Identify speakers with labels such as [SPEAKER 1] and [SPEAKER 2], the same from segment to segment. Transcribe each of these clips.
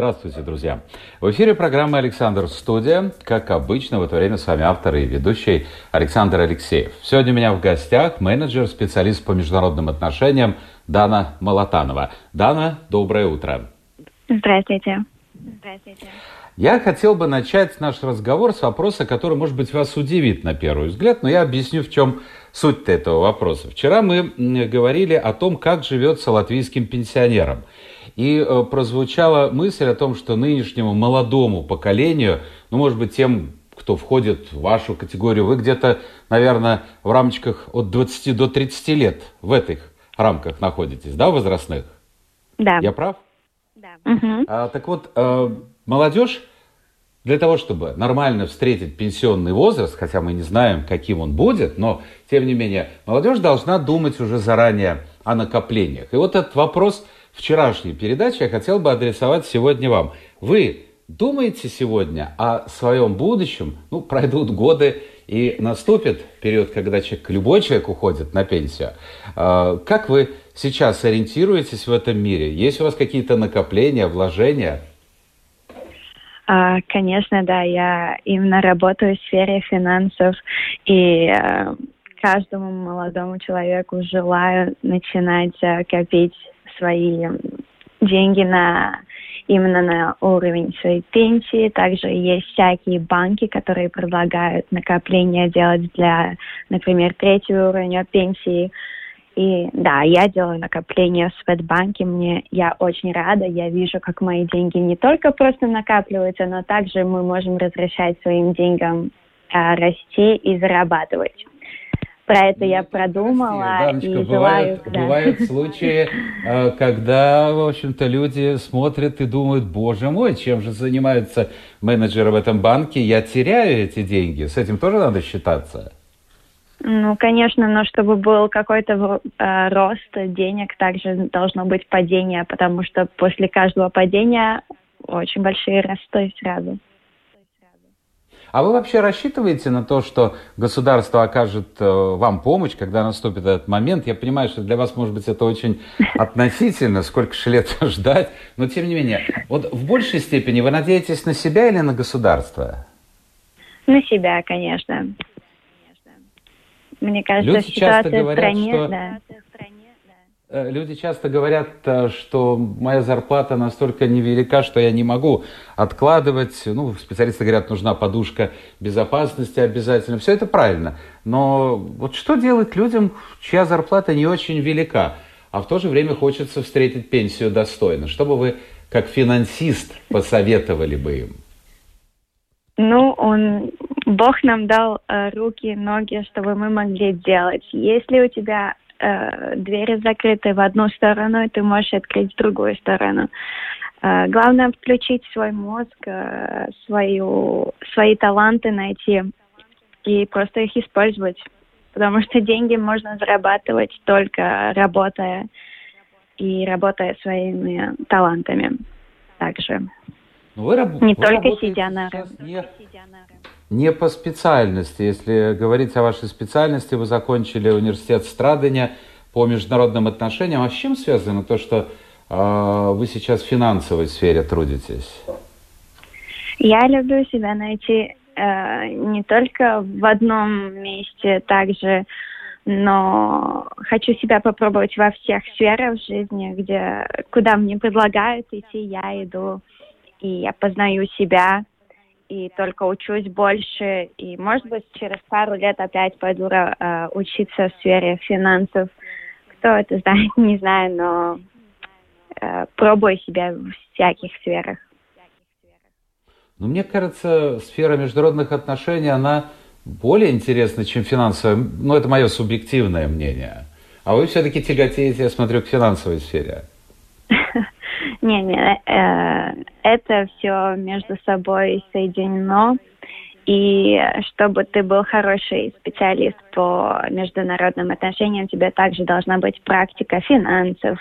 [SPEAKER 1] Здравствуйте, друзья! В эфире программа «Александр Студия». Как обычно, в это время с вами автор и ведущий Александр Алексеев. Сегодня у меня в гостях менеджер, специалист по международным отношениям Дана Молотанова. Дана, доброе утро.
[SPEAKER 2] Здравствуйте. Здравствуйте.
[SPEAKER 1] Я хотел бы начать наш разговор с вопроса, который, может быть, вас удивит на первый взгляд, но я объясню, в чем суть этого вопроса. Вчера мы говорили о том, как живется латвийским пенсионерам. И э, прозвучала мысль о том, что нынешнему молодому поколению, ну, может быть, тем, кто входит в вашу категорию, вы где-то, наверное, в рамочках от 20 до 30 лет в этих рамках находитесь, да, возрастных?
[SPEAKER 2] Да.
[SPEAKER 1] Я прав?
[SPEAKER 2] Да. Угу.
[SPEAKER 1] А, так вот, э, молодежь для того, чтобы нормально встретить пенсионный возраст, хотя мы не знаем, каким он будет, но, тем не менее, молодежь должна думать уже заранее о накоплениях. И вот этот вопрос – вчерашней передачи я хотел бы адресовать сегодня вам. Вы думаете сегодня о своем будущем? Ну, пройдут годы, и наступит период, когда человек, любой человек уходит на пенсию. А, как вы сейчас ориентируетесь в этом мире? Есть у вас какие-то накопления, вложения?
[SPEAKER 2] А, конечно, да. Я именно работаю в сфере финансов, и э, каждому молодому человеку желаю начинать э, копить свои деньги на именно на уровень своей пенсии. Также есть всякие банки, которые предлагают накопления делать для, например, третьего уровня пенсии. И да, я делаю накопления в Светбанке. Мне я очень рада. Я вижу, как мои деньги не только просто накапливаются, но также мы можем разрешать своим деньгам э, расти и зарабатывать про это я продумала
[SPEAKER 1] Даночка, и бывают, желаю... Да. Бывают случаи, э, когда, в общем-то, люди смотрят и думают, боже мой, чем же занимаются менеджеры в этом банке, я теряю эти деньги. С этим тоже надо считаться.
[SPEAKER 2] Ну, конечно, но чтобы был какой-то э, рост денег, также должно быть падение, потому что после каждого падения очень большие росты сразу.
[SPEAKER 1] А вы вообще рассчитываете на то, что государство окажет э, вам помощь, когда наступит этот момент? Я понимаю, что для вас, может быть, это очень относительно, сколько же лет ждать, но тем не менее. Вот в большей степени вы надеетесь на себя или на государство?
[SPEAKER 2] На себя, конечно. Мне кажется,
[SPEAKER 1] Люди часто говорят,
[SPEAKER 2] в стране,
[SPEAKER 1] что...
[SPEAKER 2] Да.
[SPEAKER 1] Э, люди часто говорят, э, что моя зарплата настолько невелика, что я не могу откладывать. Ну, специалисты говорят, нужна подушка безопасности обязательно. Все это правильно. Но вот что делать людям, чья зарплата не очень велика, а в то же время хочется встретить пенсию достойно? Что бы вы, как финансист, посоветовали бы им?
[SPEAKER 2] Ну, он, Бог нам дал э, руки, ноги, чтобы мы могли делать. Если у тебя э, двери закрыты в одну сторону, и ты можешь открыть в другую сторону. Э, главное включить свой мозг, э, свою, свои таланты найти и просто их использовать. Потому что деньги можно зарабатывать только работая и работая своими талантами также.
[SPEAKER 1] Ну, вы,
[SPEAKER 2] не
[SPEAKER 1] вы
[SPEAKER 2] только сидя на
[SPEAKER 1] не, не по специальности. Если говорить о вашей специальности, вы закончили университет Страдания по международным отношениям. А с чем связано то, что э, вы сейчас в финансовой сфере трудитесь?
[SPEAKER 2] Я люблю себя найти э, не только в одном месте, также, но хочу себя попробовать во всех сферах жизни, где куда мне предлагают идти, я иду и я познаю себя, и только учусь больше, и, может быть, через пару лет опять пойду э, учиться в сфере финансов. Кто это знает, не знаю, но э, пробую себя в всяких сферах.
[SPEAKER 1] Ну, мне кажется, сфера международных отношений, она более интересна, чем финансовая. Ну, это мое субъективное мнение. А вы все-таки тяготеете, я смотрю, к финансовой сфере.
[SPEAKER 2] Не, не, э, это все между собой соединено. И чтобы ты был хороший специалист по международным отношениям, тебе также должна быть практика финансов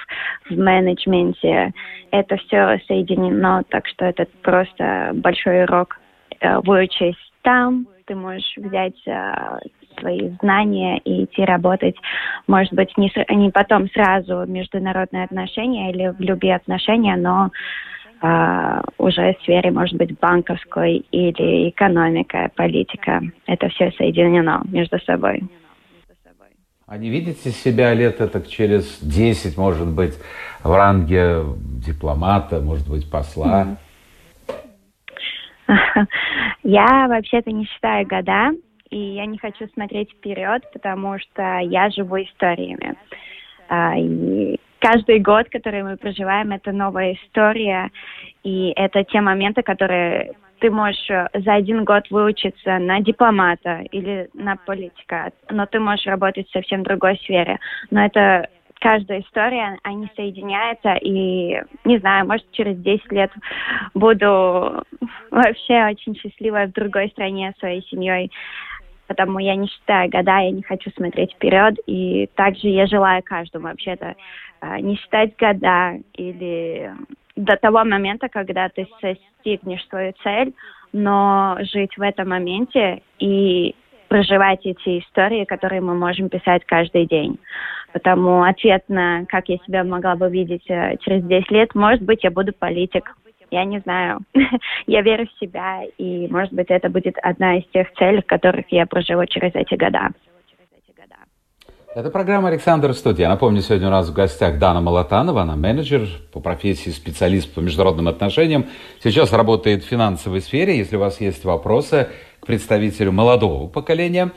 [SPEAKER 2] в менеджменте. Это все соединено, так что это просто большой урок. Э, выучись там, ты можешь взять э, свои знания и идти работать, может быть, не, не потом сразу в международные отношения или в любые отношения, но а, уже в сфере, может быть, банковской или экономика, политика. Это все соединено между собой.
[SPEAKER 1] А не видите себя лет так через 10, может быть, в ранге дипломата, может быть, посла?
[SPEAKER 2] Я вообще-то не считаю года, и я не хочу смотреть вперед, потому что я живу историями. А, и каждый год, который мы проживаем, это новая история, и это те моменты, которые ты можешь э, за один год выучиться на дипломата или на политика, но ты можешь работать в совсем другой сфере. Но это каждая история, они соединяются, и, не знаю, может, через 10 лет буду вообще очень счастлива в другой стране своей семьей. Потому я не считаю года, я не хочу смотреть вперед, и также я желаю каждому вообще-то а, не считать года или до того момента, когда ты достигнешь свою цель, но жить в этом моменте и проживать эти истории, которые мы можем писать каждый день. Потому ответ на, как я себя могла бы видеть э, через 10 лет, может быть, я буду политик. Я не знаю. я верю в себя, и, может быть, это будет одна из тех целей, которых я проживу через эти года.
[SPEAKER 1] Это программа «Александр Студия». Напомню, сегодня у нас в гостях Дана Молотанова. Она менеджер по профессии, специалист по международным отношениям. Сейчас работает в финансовой сфере. Если у вас есть вопросы к представителю молодого поколения,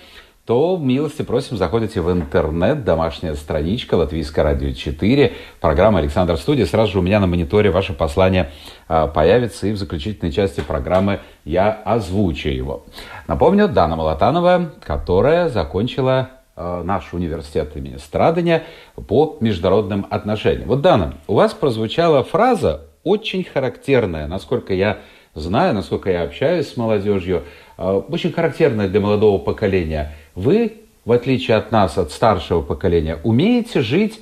[SPEAKER 1] то милости просим, заходите в интернет, домашняя страничка, Латвийское радио 4, программа «Александр Студия». Сразу же у меня на мониторе ваше послание а, появится, и в заключительной части программы я озвучу его. Напомню, Дана Молотанова, которая закончила Э, наш университет имени Страдания по международным отношениям. Вот, Дана, у вас прозвучала фраза очень характерная, насколько я знаю, насколько я общаюсь с молодежью, э, очень характерная для молодого поколения. Вы, в отличие от нас, от старшего поколения, умеете жить,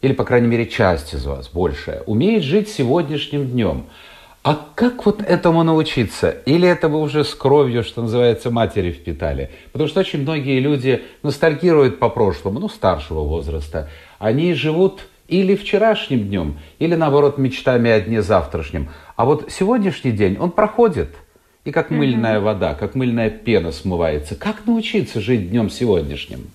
[SPEAKER 1] или, по крайней мере, часть из вас, большая, умеет жить сегодняшним днем – а как вот этому научиться? Или это вы уже с кровью, что называется, матери впитали? Потому что очень многие люди ностальгируют по прошлому, ну, старшего возраста. Они живут или вчерашним днем, или, наоборот, мечтами о дне завтрашнем. А вот сегодняшний день, он проходит. И как мыльная вода, как мыльная пена смывается. Как научиться жить днем сегодняшним?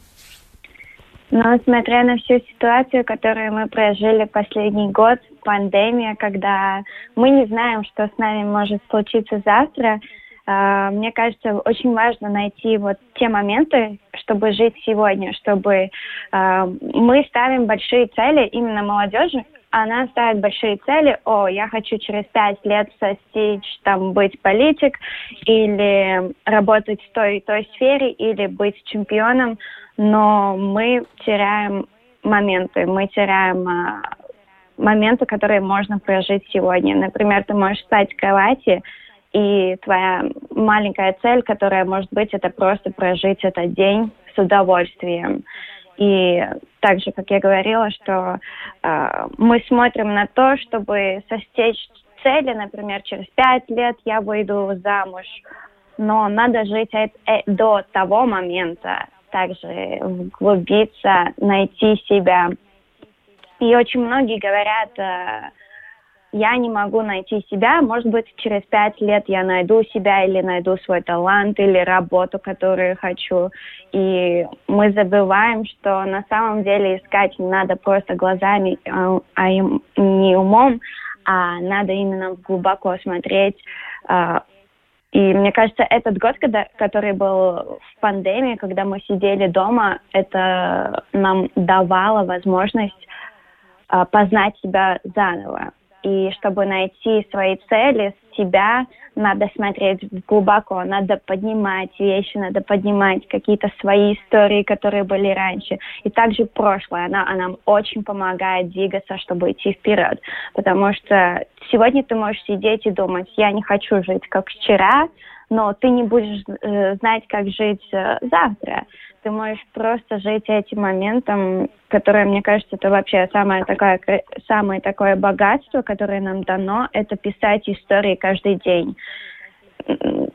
[SPEAKER 2] Но смотря на всю ситуацию, которую мы прожили последний год, пандемия, когда мы не знаем, что с нами может случиться завтра, Uh, мне кажется, очень важно найти вот те моменты, чтобы жить сегодня, чтобы uh, мы ставим большие цели, именно молодежи, она ставит большие цели, о, я хочу через пять лет достичь, там, быть политик, или работать в той и той сфере, или быть чемпионом, но мы теряем моменты, мы теряем а, моменты, которые можно прожить сегодня. Например, ты можешь встать с кровати, и твоя маленькая цель, которая может быть, это просто прожить этот день с удовольствием. И также, как я говорила, что э, мы смотрим на то, чтобы состечь цели, например, через пять лет я выйду замуж, но надо жить э, до того момента, также вглубиться, найти себя. И очень многие говорят, э, я не могу найти себя, может быть, через пять лет я найду себя или найду свой талант или работу, которую хочу. И мы забываем, что на самом деле искать не надо просто глазами, а, а не умом, а надо именно глубоко смотреть, э, и мне кажется, этот год, когда, который был в пандемии, когда мы сидели дома, это нам давало возможность э, познать себя заново. И чтобы найти свои цели, себя, надо смотреть глубоко, надо поднимать вещи, надо поднимать какие-то свои истории, которые были раньше. И также прошлое, она, она нам очень помогает двигаться, чтобы идти вперед. Потому что сегодня ты можешь сидеть и думать, я не хочу жить как вчера, но ты не будешь э, знать, как жить э, завтра. Ты можешь просто жить этим моментом, которое, мне кажется, это вообще самое такое, самое такое богатство, которое нам дано, это писать истории каждый день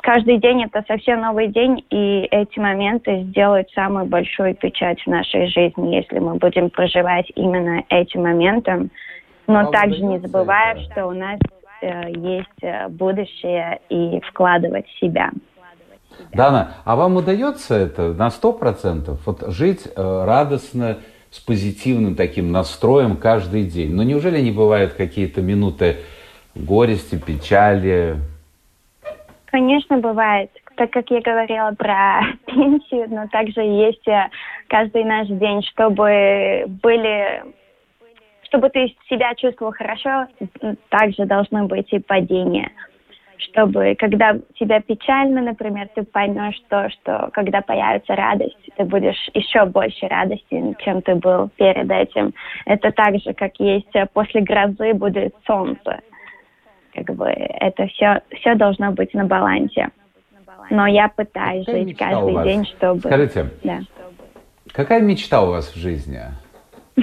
[SPEAKER 2] каждый день это совсем новый день, и эти моменты сделают самую большую печать в нашей жизни, если мы будем проживать именно этим моментом. Но а также не забывая, это? что у нас э, есть э, будущее и вкладывать в себя.
[SPEAKER 1] Дана, а вам удается это на сто процентов? Вот жить э, радостно, с позитивным таким настроем каждый день. Но неужели не бывают какие-то минуты горести, печали,
[SPEAKER 2] Конечно, бывает. Так как я говорила про пенсию, но также есть э, каждый наш день, чтобы были чтобы ты себя чувствовал хорошо, также должны быть и падения. Чтобы, когда тебя печально, например, ты поймешь то, что когда появится радость, ты будешь еще больше радости, чем ты был перед этим. Это так же, как есть э, после грозы будет солнце как бы это все, все должно быть на балансе. Но я пытаюсь какая жить каждый день, чтобы...
[SPEAKER 1] Скажите, да. какая мечта у вас в жизни?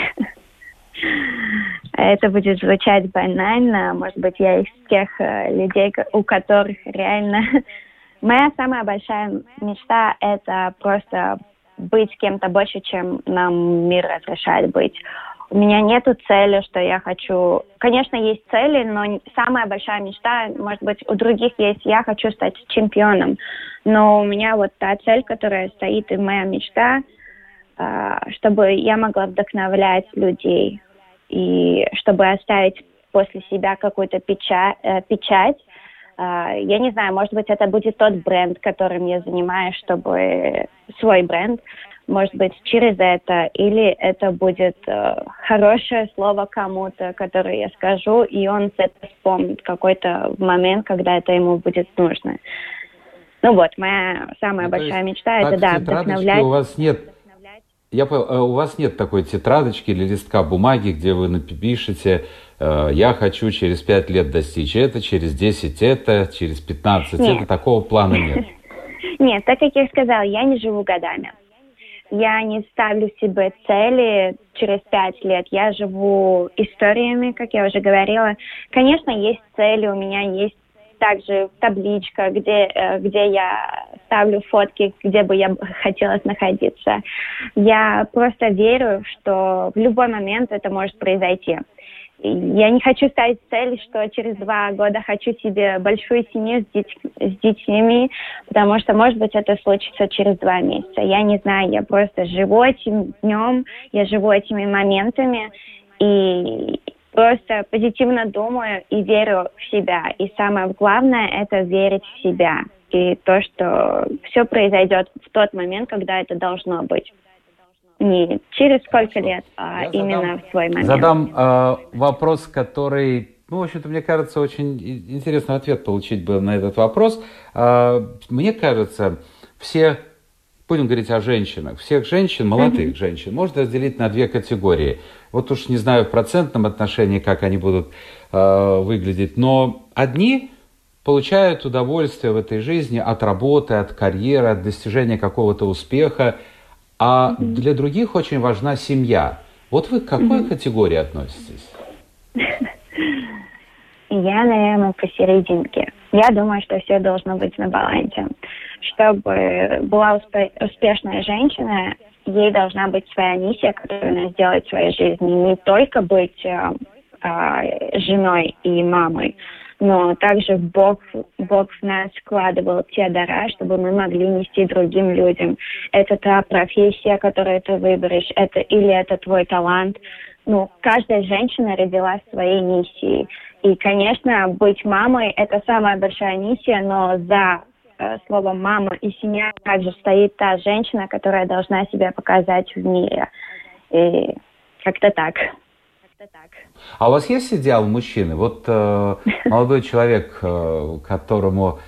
[SPEAKER 2] Это будет звучать банально. Может быть, я из тех э, людей, у которых реально... Моя самая большая мечта — это просто быть кем-то больше, чем нам мир разрешает быть. У меня нету цели, что я хочу... Конечно, есть цели, но самая большая мечта, может быть, у других есть, я хочу стать чемпионом. Но у меня вот та цель, которая стоит, и моя мечта, а, чтобы я могла вдохновлять людей, и чтобы оставить после себя какую-то печать, э, печать. А, я не знаю, может быть, это будет тот бренд, которым я занимаюсь, чтобы свой бренд, может быть, через это, или это будет э, хорошее слово кому-то, которое я скажу, и он это вспомнит какой-то момент, когда это ему будет нужно. Ну вот, моя самая ну, большая мечта это да, вдохновлять.
[SPEAKER 1] У вас нет я понял, э, у вас нет такой тетрадочки или листка бумаги, где вы напишете, э, я хочу через 5 лет достичь это, через 10 это, через 15 нет. это, такого плана нет.
[SPEAKER 2] Нет, так как я сказала, я не живу годами я не ставлю себе цели через пять лет. Я живу историями, как я уже говорила. Конечно, есть цели, у меня есть также табличка, где, э, где я ставлю фотки, где бы я хотела находиться. Я просто верю, что в любой момент это может произойти. Я не хочу ставить цель, что через два года хочу себе большую семью с, деть, с детьми, потому что, может быть, это случится через два месяца. Я не знаю, я просто живу этим днем, я живу этими моментами, и просто позитивно думаю и верю в себя. И самое главное – это верить в себя. И то, что все произойдет в тот момент, когда это должно быть не через сколько лет, а Я именно задам, в свой момент.
[SPEAKER 1] Задам э, вопрос, который, ну, в общем-то, мне кажется, очень интересный ответ получить бы на этот вопрос. Э, мне кажется, все, будем говорить о женщинах, всех женщин, молодых mm-hmm. женщин, можно разделить на две категории. Вот уж не знаю в процентном отношении, как они будут э, выглядеть, но одни получают удовольствие в этой жизни от работы, от карьеры, от достижения какого-то успеха, а угу. для других очень важна семья. Вот вы к какой угу. категории относитесь?
[SPEAKER 2] Я, наверное, посерединке. Я думаю, что все должно быть на балансе. Чтобы была успешная женщина, ей должна быть своя миссия, которую она сделает в своей жизни. Не только быть э, э, женой и мамой, но также Бог, Бог в нас складывал те дара, чтобы мы могли нести другим людям. Это та профессия, которую ты выберешь, это или это твой талант. Ну, каждая женщина родилась своей миссией. И, конечно, быть мамой – это самая большая миссия, но за э, словом «мама» и «семья» также стоит та женщина, которая должна себя показать в мире. И как-то так.
[SPEAKER 1] А у вас есть идеал мужчины? Вот э, молодой человек, э, которому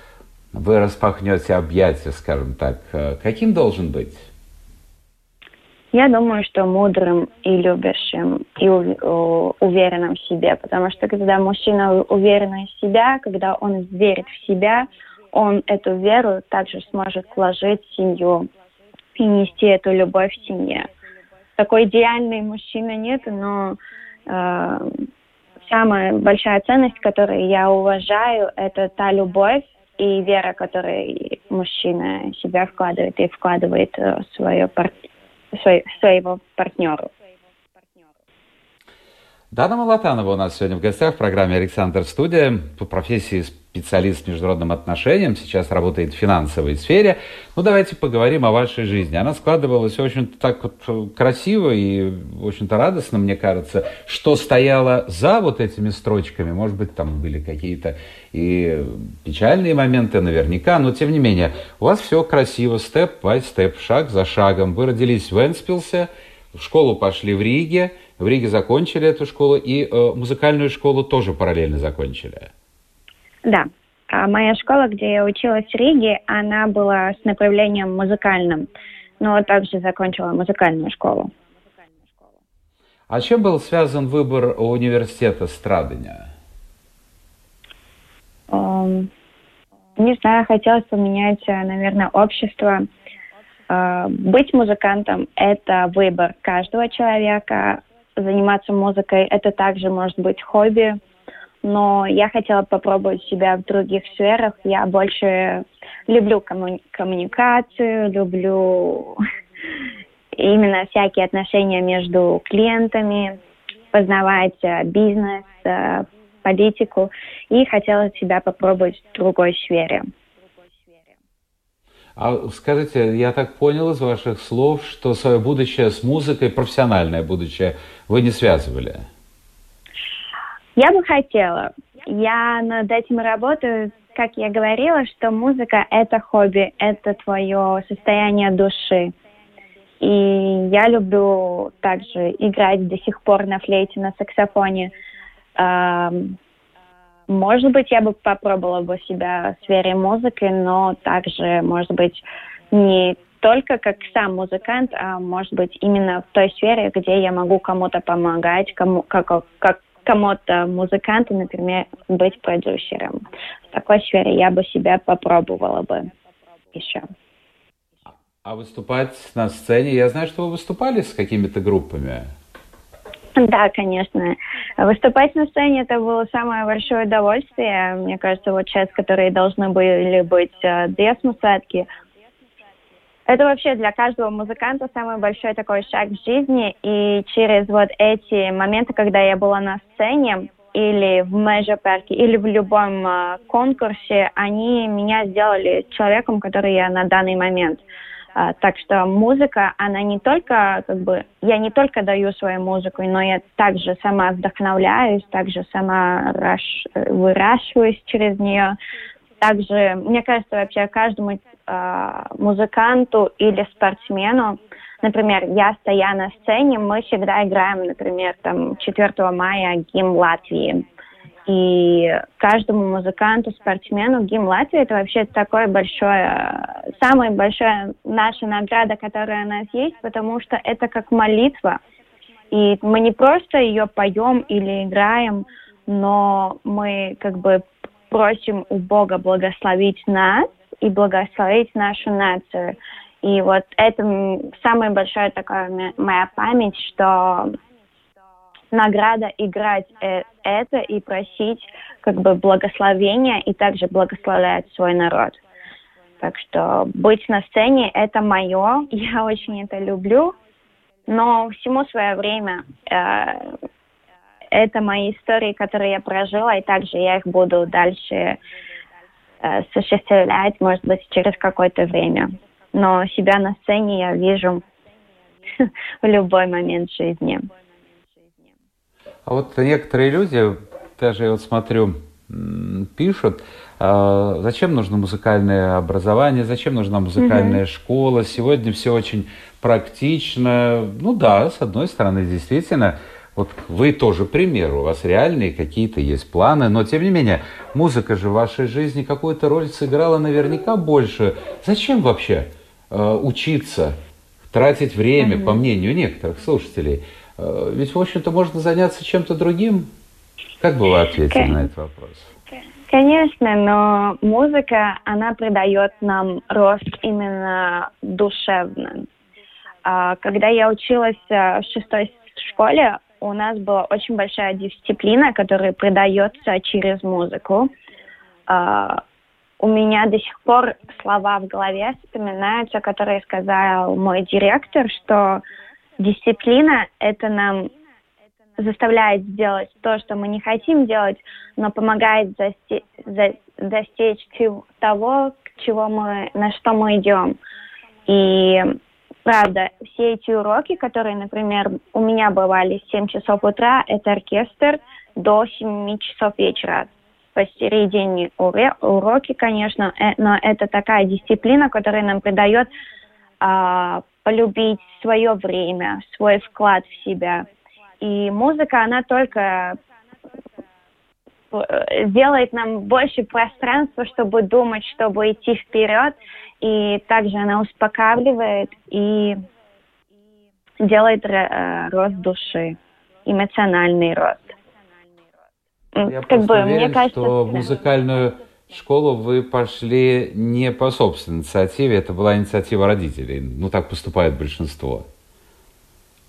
[SPEAKER 1] вы распахнете объятия, скажем так, э, каким должен быть?
[SPEAKER 2] Я думаю, что мудрым и любящим, и уверенным в себе, потому что когда мужчина уверен в себя, когда он верит в себя, он эту веру также сможет вложить в семью и нести эту любовь в семье. Такой идеальный мужчина нет, но э, самая большая ценность, которую я уважаю, это та любовь и вера, которую мужчина себя вкладывает и вкладывает в свое пар... свой, своего партнеру.
[SPEAKER 1] Дана Малатанова у нас сегодня в гостях в программе «Александр Студия». По профессии специалист по международным отношениям, сейчас работает в финансовой сфере. Ну, давайте поговорим о вашей жизни. Она складывалась очень так вот красиво и, общем-то, радостно, мне кажется. Что стояло за вот этими строчками? Может быть, там были какие-то и печальные моменты наверняка, но, тем не менее, у вас все красиво, степ-бай-степ, шаг за шагом. Вы родились в Энспилсе, в школу пошли в Риге – в Риге закончили эту школу и э, музыкальную школу тоже параллельно закончили.
[SPEAKER 2] Да. А моя школа, где я училась в Риге, она была с направлением музыкальным, но также закончила музыкальную школу.
[SPEAKER 1] А чем был связан выбор университета Страдания?
[SPEAKER 2] Um, не знаю, хотелось поменять, наверное, общество. Uh, быть музыкантом – это выбор каждого человека, заниматься музыкой. Это также может быть хобби, но я хотела попробовать себя в других сферах. Я больше люблю коммуни- коммуникацию, люблю именно всякие отношения между клиентами, познавать э, бизнес, э, политику, и хотела себя попробовать в другой сфере.
[SPEAKER 1] А скажите, я так понял из ваших слов, что свое будущее с музыкой, профессиональное будущее, вы не связывали?
[SPEAKER 2] Я бы хотела. Я над этим работаю, как я говорила, что музыка — это хобби, это твое состояние души. И я люблю также играть до сих пор на флейте, на саксофоне. Может быть, я бы попробовала бы себя в сфере музыки, но также, может быть, не только как сам музыкант, а может быть именно в той сфере, где я могу кому-то помогать, кому, как, как кому-то музыканту, например, быть продюсером. В такой сфере я бы себя попробовала бы еще.
[SPEAKER 1] А выступать на сцене, я знаю, что вы выступали с какими-то группами.
[SPEAKER 2] Да, конечно. Выступать на сцене это было самое большое удовольствие. Мне кажется, вот сейчас, которые должны были быть э, две смусадки, это вообще для каждого музыканта самый большой такой шаг в жизни. И через вот эти моменты, когда я была на сцене, или в Мэжа парке, или в любом э, конкурсе, они меня сделали человеком, который я на данный момент. А, так что музыка, она не только, как бы, я не только даю свою музыку, но я также сама вдохновляюсь, также сама раш, выращиваюсь через нее. Также, мне кажется, вообще каждому э, музыканту или спортсмену, например, я стоя на сцене, мы всегда играем, например, там 4 мая гимн Латвии и каждому музыканту, спортсмену гимн Латвии это вообще такое большое, самая большая наша награда, которая у нас есть, потому что это как молитва. И мы не просто ее поем или играем, но мы как бы просим у Бога благословить нас и благословить нашу нацию. И вот это самая большая такая моя память, что награда играть э, это и просить как бы благословения и также благословлять свой народ. Так что быть на сцене это мое, я очень это люблю, но всему свое время. Э, это мои истории, которые я прожила, и также я их буду дальше э, осуществлять, может быть, через какое-то время. Но себя на сцене я вижу в любой момент жизни.
[SPEAKER 1] А вот некоторые люди, даже я вот смотрю, пишут, а зачем нужно музыкальное образование, зачем нужна музыкальная mm-hmm. школа. Сегодня все очень практично. Ну да, с одной стороны, действительно, вот вы тоже пример, у вас реальные какие-то есть планы, но тем не менее, музыка же в вашей жизни какую-то роль сыграла наверняка больше. Зачем вообще э, учиться, тратить время, mm-hmm. по мнению некоторых слушателей? Э, ведь, в общем-то, можно заняться чем-то другим. Как бы вы ответили на этот вопрос?
[SPEAKER 2] Конечно, но музыка, она придает нам рост именно душевно. А, когда я училась э, в шестой школе, у нас была очень большая дисциплина, которая придается через музыку. А, у меня до сих пор слова в голове вспоминаются, которые сказал мой директор, что дисциплина – это нам заставляет сделать то, что мы не хотим делать, но помогает засте- за- достичь того, к чего мы, на что мы идем. И правда, все эти уроки, которые, например, у меня бывали с 7 часов утра, это оркестр до 7 часов вечера. Посередине уроки, конечно, э, но это такая дисциплина, которая нам придает а, полюбить свое время, свой вклад в себя – и музыка, она только э, делает нам больше пространства, чтобы думать, чтобы идти вперед. И также она успокаивает и делает э, рост души, эмоциональный рост.
[SPEAKER 1] Я как бы, уверен, мне кажется, что в школу вы пошли не по собственной инициативе, это была инициатива родителей. Ну, так поступает большинство.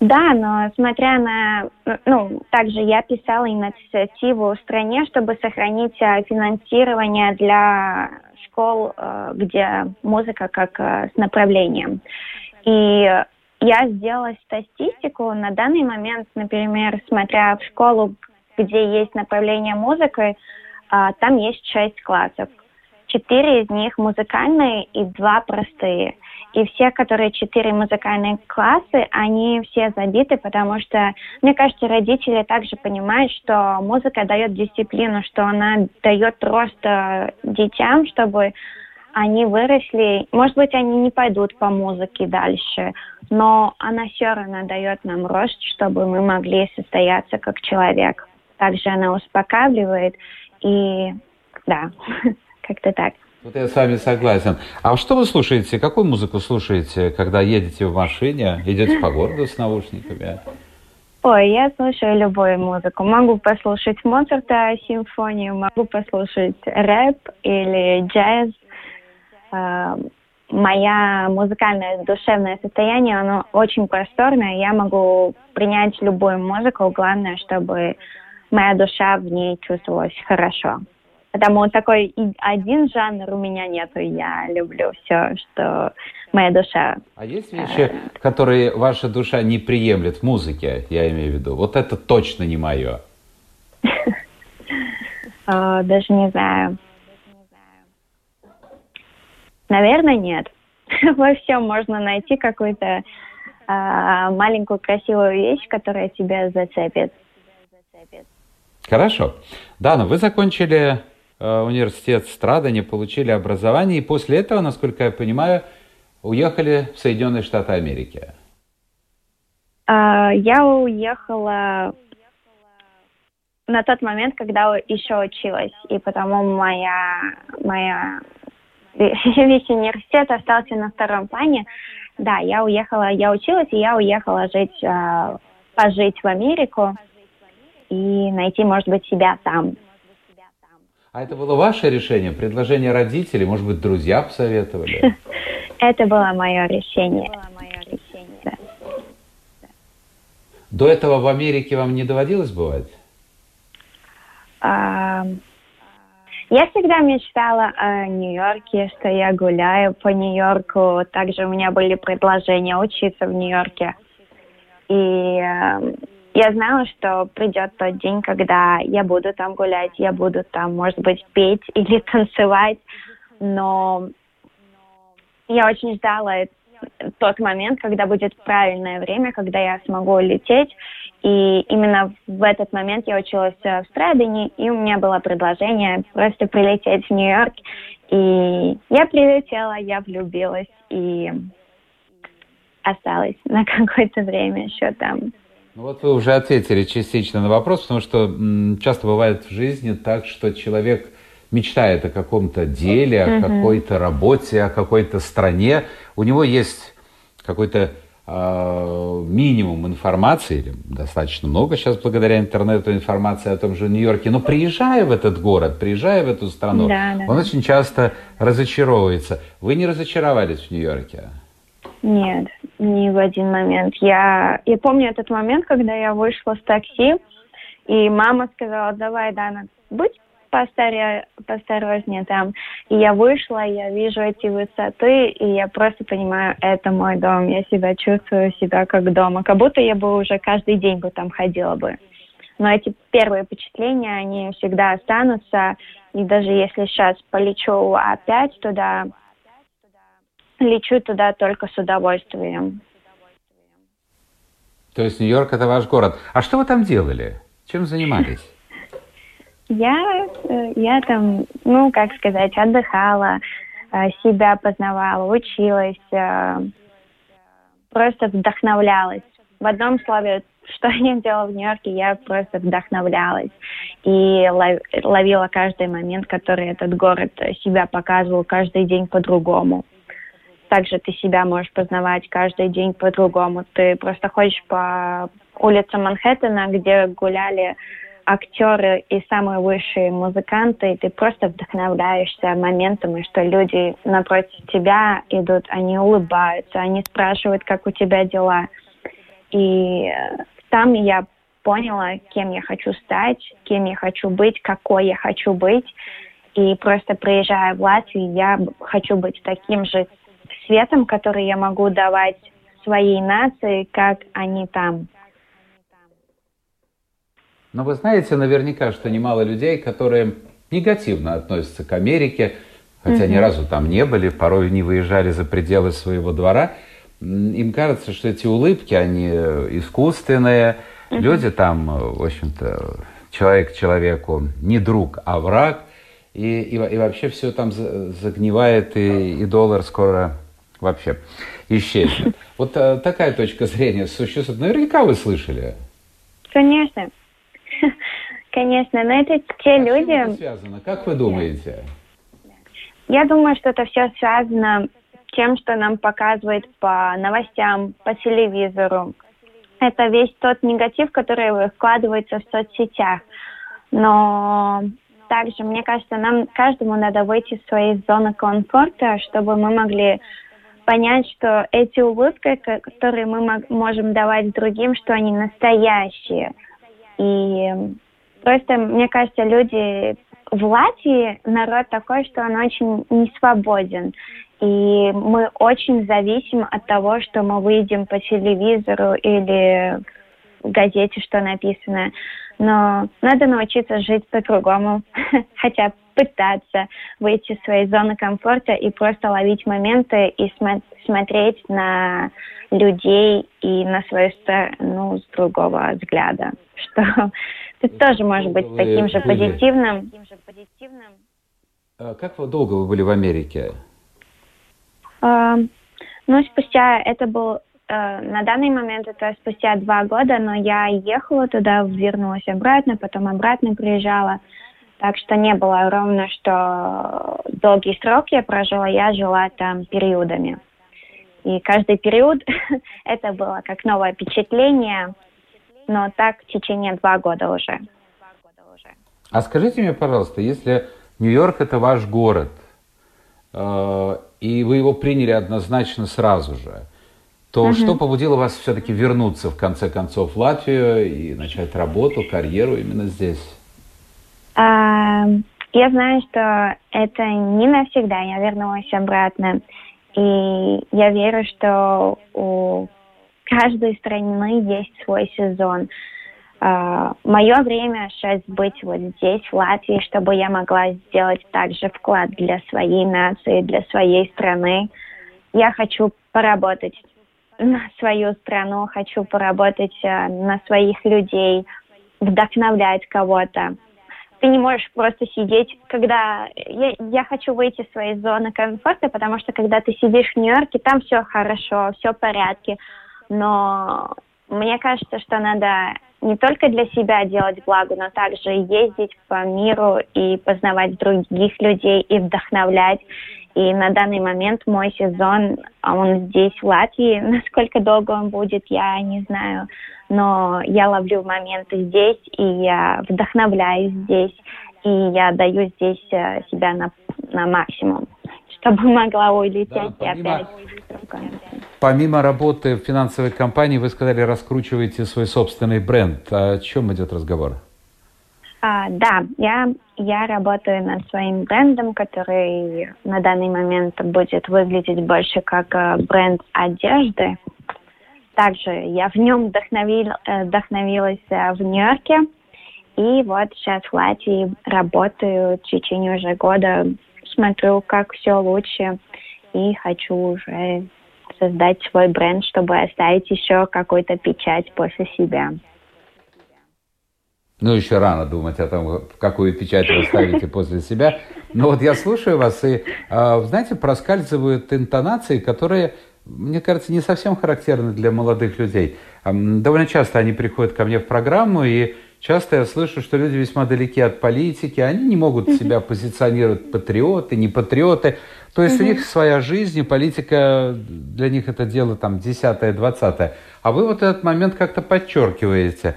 [SPEAKER 2] Да, но смотря на... Ну, также я писала инициативу в стране, чтобы сохранить э, финансирование для школ, э, где музыка как э, с направлением. И я сделала статистику. На данный момент, например, смотря в школу, где есть направление музыки, там есть шесть классов. Четыре из них музыкальные и два простые. И все, которые четыре музыкальные классы, они все забиты, потому что, мне кажется, родители также понимают, что музыка дает дисциплину, что она дает рост э, детям, чтобы они выросли. Может быть, они не пойдут по музыке дальше, но она все равно дает нам рост, чтобы мы могли состояться как человек. Также она успокаивает и да, как-то так.
[SPEAKER 1] Вот я с вами согласен. А что вы слушаете? Какую музыку слушаете, когда едете в машине, идете по городу с наушниками?
[SPEAKER 2] Ой, я слушаю любую музыку. Могу послушать Моцарта симфонию, могу послушать рэп или джаз. А, моя музыкальное душевное состояние, оно очень просторное. Я могу принять любую музыку. Главное, чтобы моя душа в ней чувствовалась хорошо. Потому такой один жанр у меня нету. Я люблю все, что моя душа.
[SPEAKER 1] А есть вещи, э, которые ваша душа не приемлет в музыке, я имею в виду? Вот это точно не мое.
[SPEAKER 2] Даже не знаю. Наверное, нет. Во всем можно найти какую-то а, маленькую красивую вещь, которая тебя зацепит.
[SPEAKER 1] Хорошо. Дана, вы закончили Э, университет Страдания, получили образование, и после этого, насколько я понимаю, уехали в Соединенные Штаты Америки.
[SPEAKER 2] А, я уехала на тот момент, когда еще училась, и потому моя, моя весь университет остался на втором плане. Да, я уехала, я училась, и я уехала жить, э, пожить в Америку и найти, может быть, себя там.
[SPEAKER 1] А это было ваше решение, предложение родителей, может быть, друзья посоветовали?
[SPEAKER 2] Это было мое решение.
[SPEAKER 1] До этого в Америке вам не доводилось бывать?
[SPEAKER 2] Я всегда мечтала о Нью-Йорке, что я гуляю по Нью-Йорку. Также у меня были предложения учиться в Нью-Йорке. И я знала, что придет тот день, когда я буду там гулять, я буду там, может быть, петь или танцевать, но я очень ждала тот момент, когда будет правильное время, когда я смогу лететь. И именно в этот момент я училась в Страдане, и у меня было предложение просто прилететь в Нью-Йорк. И я прилетела, я влюбилась и осталась на какое-то время еще там.
[SPEAKER 1] Ну вот вы уже ответили частично на вопрос, потому что часто бывает в жизни так, что человек мечтает о каком-то деле, о какой-то работе, о какой-то стране. У него есть какой-то э, минимум информации, или достаточно много сейчас благодаря интернету информации о том же Нью-Йорке, но приезжая в этот город, приезжая в эту страну, да, да. он очень часто разочаровывается. Вы не разочаровались в Нью-Йорке?
[SPEAKER 2] Нет, ни в один момент. Я, я помню этот момент, когда я вышла с такси, и мама сказала, давай, Дана, будь постаре, посторожнее там. И я вышла, я вижу эти высоты, и я просто понимаю, это мой дом. Я себя чувствую себя как дома. Как будто я бы уже каждый день бы там ходила бы. Но эти первые впечатления, они всегда останутся. И даже если сейчас полечу опять туда, лечу туда только с удовольствием.
[SPEAKER 1] То есть Нью-Йорк это ваш город. А что вы там делали? Чем занимались?
[SPEAKER 2] Я, э, я там, ну, как сказать, отдыхала, э, себя познавала, училась, э, просто вдохновлялась. В одном слове, что я делала в Нью-Йорке, я просто вдохновлялась и ловила каждый момент, который этот город себя показывал каждый день по-другому. Также ты себя можешь познавать каждый день по-другому. Ты просто ходишь по улицам Манхэттена, где гуляли актеры и самые высшие музыканты, и ты просто вдохновляешься моментами, что люди напротив тебя идут, они улыбаются, они спрашивают, как у тебя дела. И э, там я поняла, кем я хочу стать, кем я хочу быть, какой я хочу быть. И просто приезжая в Латвию, я хочу быть таким же светом, который я могу давать своей нации, как они там.
[SPEAKER 1] Но вы знаете наверняка, что немало людей, которые негативно относятся к Америке, хотя угу. ни разу там не были, порой не выезжали за пределы своего двора, им кажется, что эти улыбки, они э, искусственные, угу. люди там, э, в общем-то, человек человеку не друг, а враг, и, и, и вообще все там загнивает, и, и доллар скоро вообще исчезнет. Вот а, такая точка зрения существует. Наверняка вы слышали.
[SPEAKER 2] Конечно. Конечно, но это те
[SPEAKER 1] а
[SPEAKER 2] люди...
[SPEAKER 1] это связано? Как вы думаете?
[SPEAKER 2] Я думаю, что это все связано тем, что нам показывают по новостям, по телевизору. Это весь тот негатив, который выкладывается в соцсетях. Но также, мне кажется, нам каждому надо выйти из своей зоны комфорта, чтобы мы могли понять, что эти улыбки, которые мы можем давать другим, что они настоящие – и просто, мне кажется, люди в Латвии народ такой, что он очень не свободен. И мы очень зависим от того, что мы выйдем по телевизору или в газете, что написано. Но надо научиться жить по-другому, хотя пытаться выйти из своей зоны комфорта и просто ловить моменты и см- смотреть на людей и на свою страну с другого взгляда что ты тоже можешь быть таким же позитивным.
[SPEAKER 1] А как долго вы были в Америке?
[SPEAKER 2] Ну, спустя, это был, на данный момент это спустя два года, но я ехала туда, вернулась обратно, потом обратно приезжала. Так что не было ровно, что долгий срок я прожила, я жила там периодами. И каждый период это было как новое впечатление, но так в течение два года уже.
[SPEAKER 1] А скажите мне, пожалуйста, если Нью-Йорк это ваш город, э, и вы его приняли однозначно сразу же, то угу. что побудило вас все-таки вернуться в конце концов в Латвию и начать работу, карьеру именно здесь?
[SPEAKER 2] А, я знаю, что это не навсегда. Я вернулась обратно. И я верю, что у каждой страны есть свой сезон. Uh, мое время сейчас быть вот здесь, в Латвии, чтобы я могла сделать также вклад для своей нации, для своей страны. Я хочу поработать на свою страну, хочу поработать uh, на своих людей, вдохновлять кого-то. Ты не можешь просто сидеть, когда... Я, я хочу выйти из своей зоны комфорта, потому что когда ты сидишь в Нью-Йорке, там все хорошо, все в порядке но мне кажется, что надо не только для себя делать благо, но также ездить по миру и познавать других людей и вдохновлять. И на данный момент мой сезон, а он здесь, в Латвии. Насколько долго он будет, я не знаю. Но я ловлю моменты здесь, и я вдохновляюсь здесь, и я даю здесь э, себя на, на максимум, чтобы могла улететь да, помимо, опять.
[SPEAKER 1] Помимо работы в финансовой компании, вы сказали, раскручиваете свой собственный бренд. О чем идет разговор?
[SPEAKER 2] А, да, я, я работаю над своим брендом, который на данный момент будет выглядеть больше как э, бренд одежды. Также я в нем вдохновил, э, вдохновилась э, в Нью-Йорке. И вот сейчас в Латвии работаю в течение уже года, смотрю, как все лучше. И хочу уже создать свой бренд, чтобы оставить еще какую-то печать после себя.
[SPEAKER 1] Ну, еще рано думать о том, какую печать вы ставите после себя. Но вот я слушаю вас, и, а, знаете, проскальзывают интонации, которые, мне кажется, не совсем характерны для молодых людей. Довольно часто они приходят ко мне в программу, и часто я слышу, что люди весьма далеки от политики, они не могут себя позиционировать патриоты, не патриоты. То есть у них своя жизнь, и политика для них это дело там десятое, двадцатое. А вы вот этот момент как-то подчеркиваете.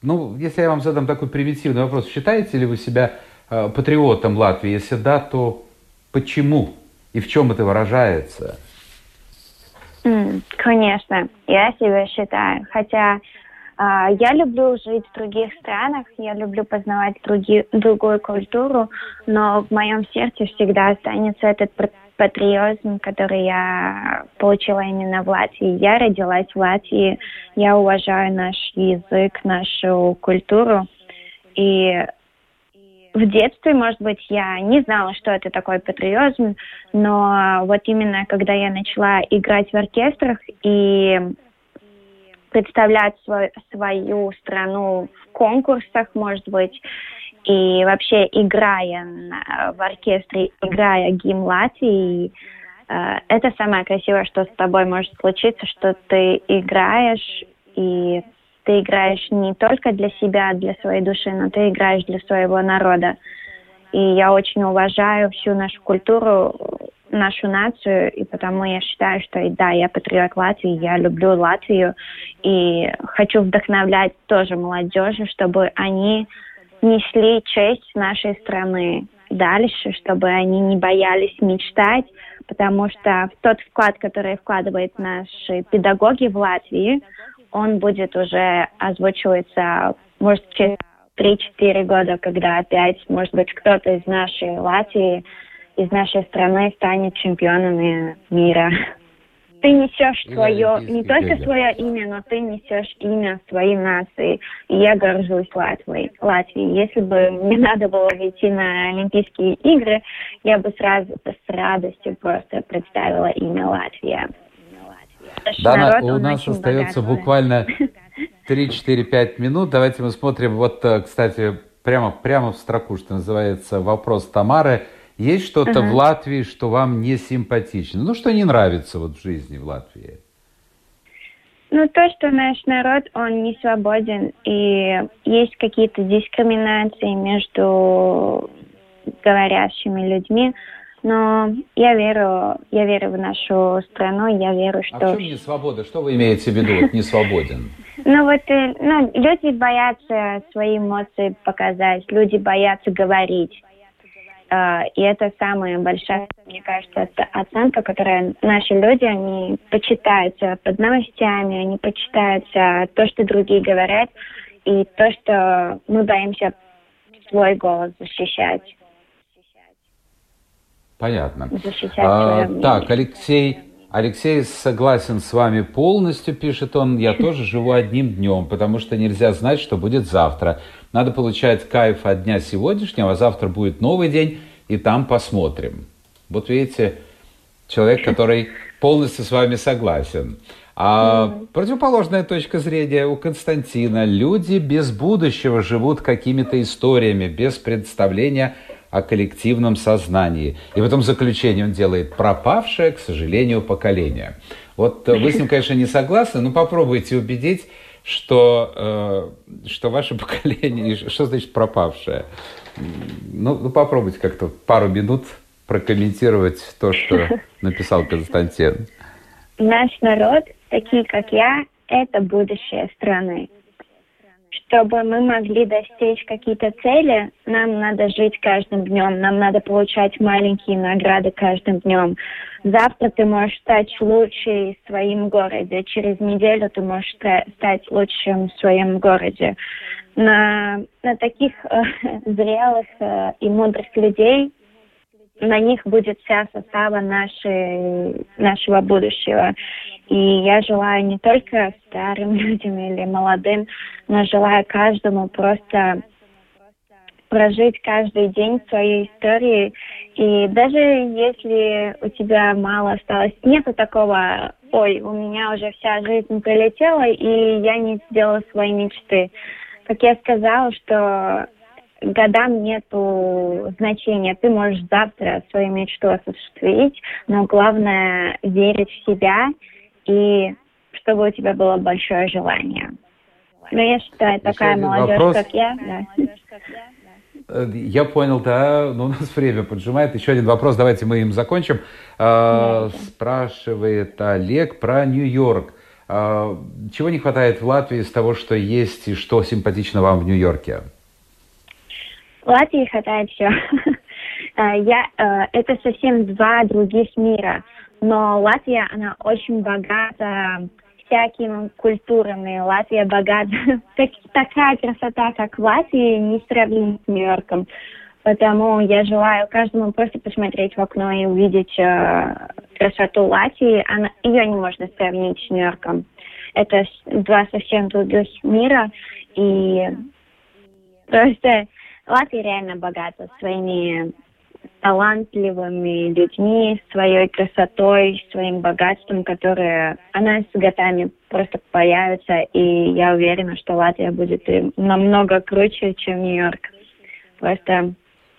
[SPEAKER 1] А, ну, если я вам задам такой примитивный вопрос, считаете ли вы себя э, патриотом Латвии? Если да, то почему? И в чем это выражается?
[SPEAKER 2] Конечно, я себя считаю. Хотя э, я люблю жить в других странах, я люблю познавать други, другую культуру, но в моем сердце всегда останется этот патриотизм, который я получила именно в Латвии. Я родилась в Латвии, я уважаю наш язык, нашу культуру. И в детстве, может быть, я не знала, что это такое патриотизм, но вот именно когда я начала играть в оркестрах и представлять свой, свою страну в конкурсах, может быть, и вообще, играя в оркестре, играя гимн Латвии, э, это самое красивое, что с тобой может случиться, что ты играешь, и ты играешь не только для себя, для своей души, но ты играешь для своего народа. И я очень уважаю всю нашу культуру, нашу нацию, и потому я считаю, что да, я патриот Латвии, я люблю Латвию, и хочу вдохновлять тоже молодежь, чтобы они несли честь нашей страны дальше, чтобы они не боялись мечтать, потому что тот вклад, который вкладывают наши педагоги в Латвии, он будет уже озвучиваться, может, через 3-4 года, когда опять, может быть, кто-то из нашей Латвии, из нашей страны станет чемпионами мира ты несешь свое, не только свое имя, но ты несешь имя своей нации. И я горжусь Латвией. Латвией. Если бы мне надо было выйти на Олимпийские игры, я бы сразу с радостью просто представила имя Латвия.
[SPEAKER 1] Да, народ, у нас остается богатый. буквально 3-4-5 минут. Давайте мы смотрим, вот, э, кстати, прямо, прямо в строку, что называется, вопрос Тамары – есть что-то uh-huh. в Латвии, что вам не симпатично? Ну, что не нравится вот в жизни в Латвии?
[SPEAKER 2] Ну, то, что наш народ, он не свободен, и есть какие-то дискриминации между говорящими людьми, но я верю, я верю в нашу страну, я верю, что... А
[SPEAKER 1] в чем не свобода? Что вы имеете в виду, не свободен?
[SPEAKER 2] Ну вот, э, ну, люди боятся свои эмоции показать, люди боятся говорить. А, и это самая большая, мне кажется, оценка, которая наши люди, они почитаются под новостями, они почитаются то, что другие говорят, и то, что мы боимся свой голос защищать.
[SPEAKER 1] Понятно. Защищать а, так, Алексей, Алексей согласен с вами полностью, пишет он. Я тоже живу одним днем, потому что нельзя знать, что будет завтра. Надо получать кайф от дня сегодняшнего, а завтра будет новый день, и там посмотрим. Вот видите, человек, который полностью с вами согласен. А mm-hmm. противоположная точка зрения у Константина. Люди без будущего живут какими-то историями, без представления о коллективном сознании. И в этом заключении он делает пропавшее, к сожалению, поколение. Вот вы с ним, конечно, не согласны, но попробуйте убедить что, э, что ваше поколение, что значит пропавшее? Ну, ну попробуйте как-то пару минут прокомментировать то, что написал Константин.
[SPEAKER 2] Наш народ, такие как я, это будущее страны. Чтобы мы могли достичь какие-то цели, нам надо жить каждым днем, нам надо получать маленькие награды каждым днем. Завтра ты можешь стать лучшей в своем городе, через неделю ты можешь стать лучшим в своем городе. На, на таких э, зрелых э, и мудрых людей на них будет вся состава нашей, нашего будущего. И я желаю не только старым людям или молодым, но желаю каждому просто прожить каждый день своей истории. И даже если у тебя мало осталось, нету такого, ой, у меня уже вся жизнь пролетела, и я не сделала свои мечты. Как я сказала, что годам нету значения. Ты можешь завтра свою мечту осуществить, но главное верить в себя и чтобы у тебя было большое желание. Ну, я считаю, такая молодежь, вопрос. как я, да.
[SPEAKER 1] Я понял, да, но у нас время поджимает. Еще один вопрос, давайте мы им закончим. А, спрашивает Олег про Нью-Йорк. А, чего не хватает в Латвии из того, что есть и что симпатично вам в Нью-Йорке?
[SPEAKER 2] Латвии хватает все. Э, я, э, это совсем два других мира. Но Латвия, она очень богата всякими культурами. Латвия богата. Так, такая красота, как в не сравним с Нью-Йорком. Поэтому я желаю каждому просто посмотреть в окно и увидеть э, красоту Латвии. Она, ее не можно сравнить с Нью-Йорком. Это два совсем других мира. И просто Латвия реально богата своими талантливыми людьми, своей красотой, своим богатством, которое она с годами просто появится. И я уверена, что Латвия будет намного круче, чем Нью-Йорк. Просто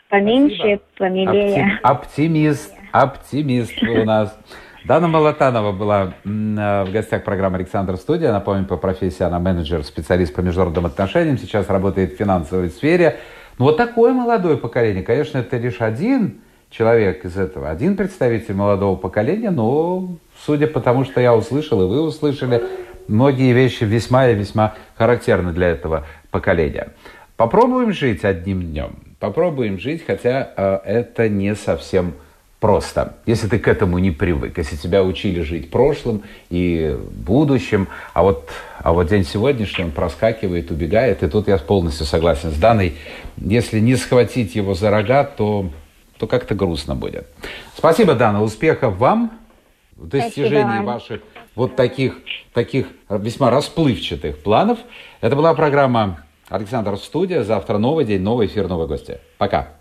[SPEAKER 2] поменьше, Спасибо. помилее.
[SPEAKER 1] Оптимист, оптимист у нас. Дана Молотанова была э, в гостях программы «Александр Студия». Напомню, по профессии она менеджер, специалист по международным отношениям. Сейчас работает в финансовой сфере. Ну, вот такое молодое поколение, конечно, это лишь один человек из этого, один представитель молодого поколения, но, судя по тому, что я услышал, и вы услышали, многие вещи весьма и весьма характерны для этого поколения. Попробуем жить одним днем. Попробуем жить, хотя э, это не совсем просто, если ты к этому не привык, если тебя учили жить прошлым и будущим, а вот, а вот день сегодняшний, он проскакивает, убегает, и тут я полностью согласен с Даной, если не схватить его за рога, то, то как-то грустно будет. Спасибо, Дана, успехов вам в достижении ваших вот таких, таких весьма расплывчатых планов. Это была программа «Александр Студия». Завтра новый день, новый эфир, новые гости. Пока.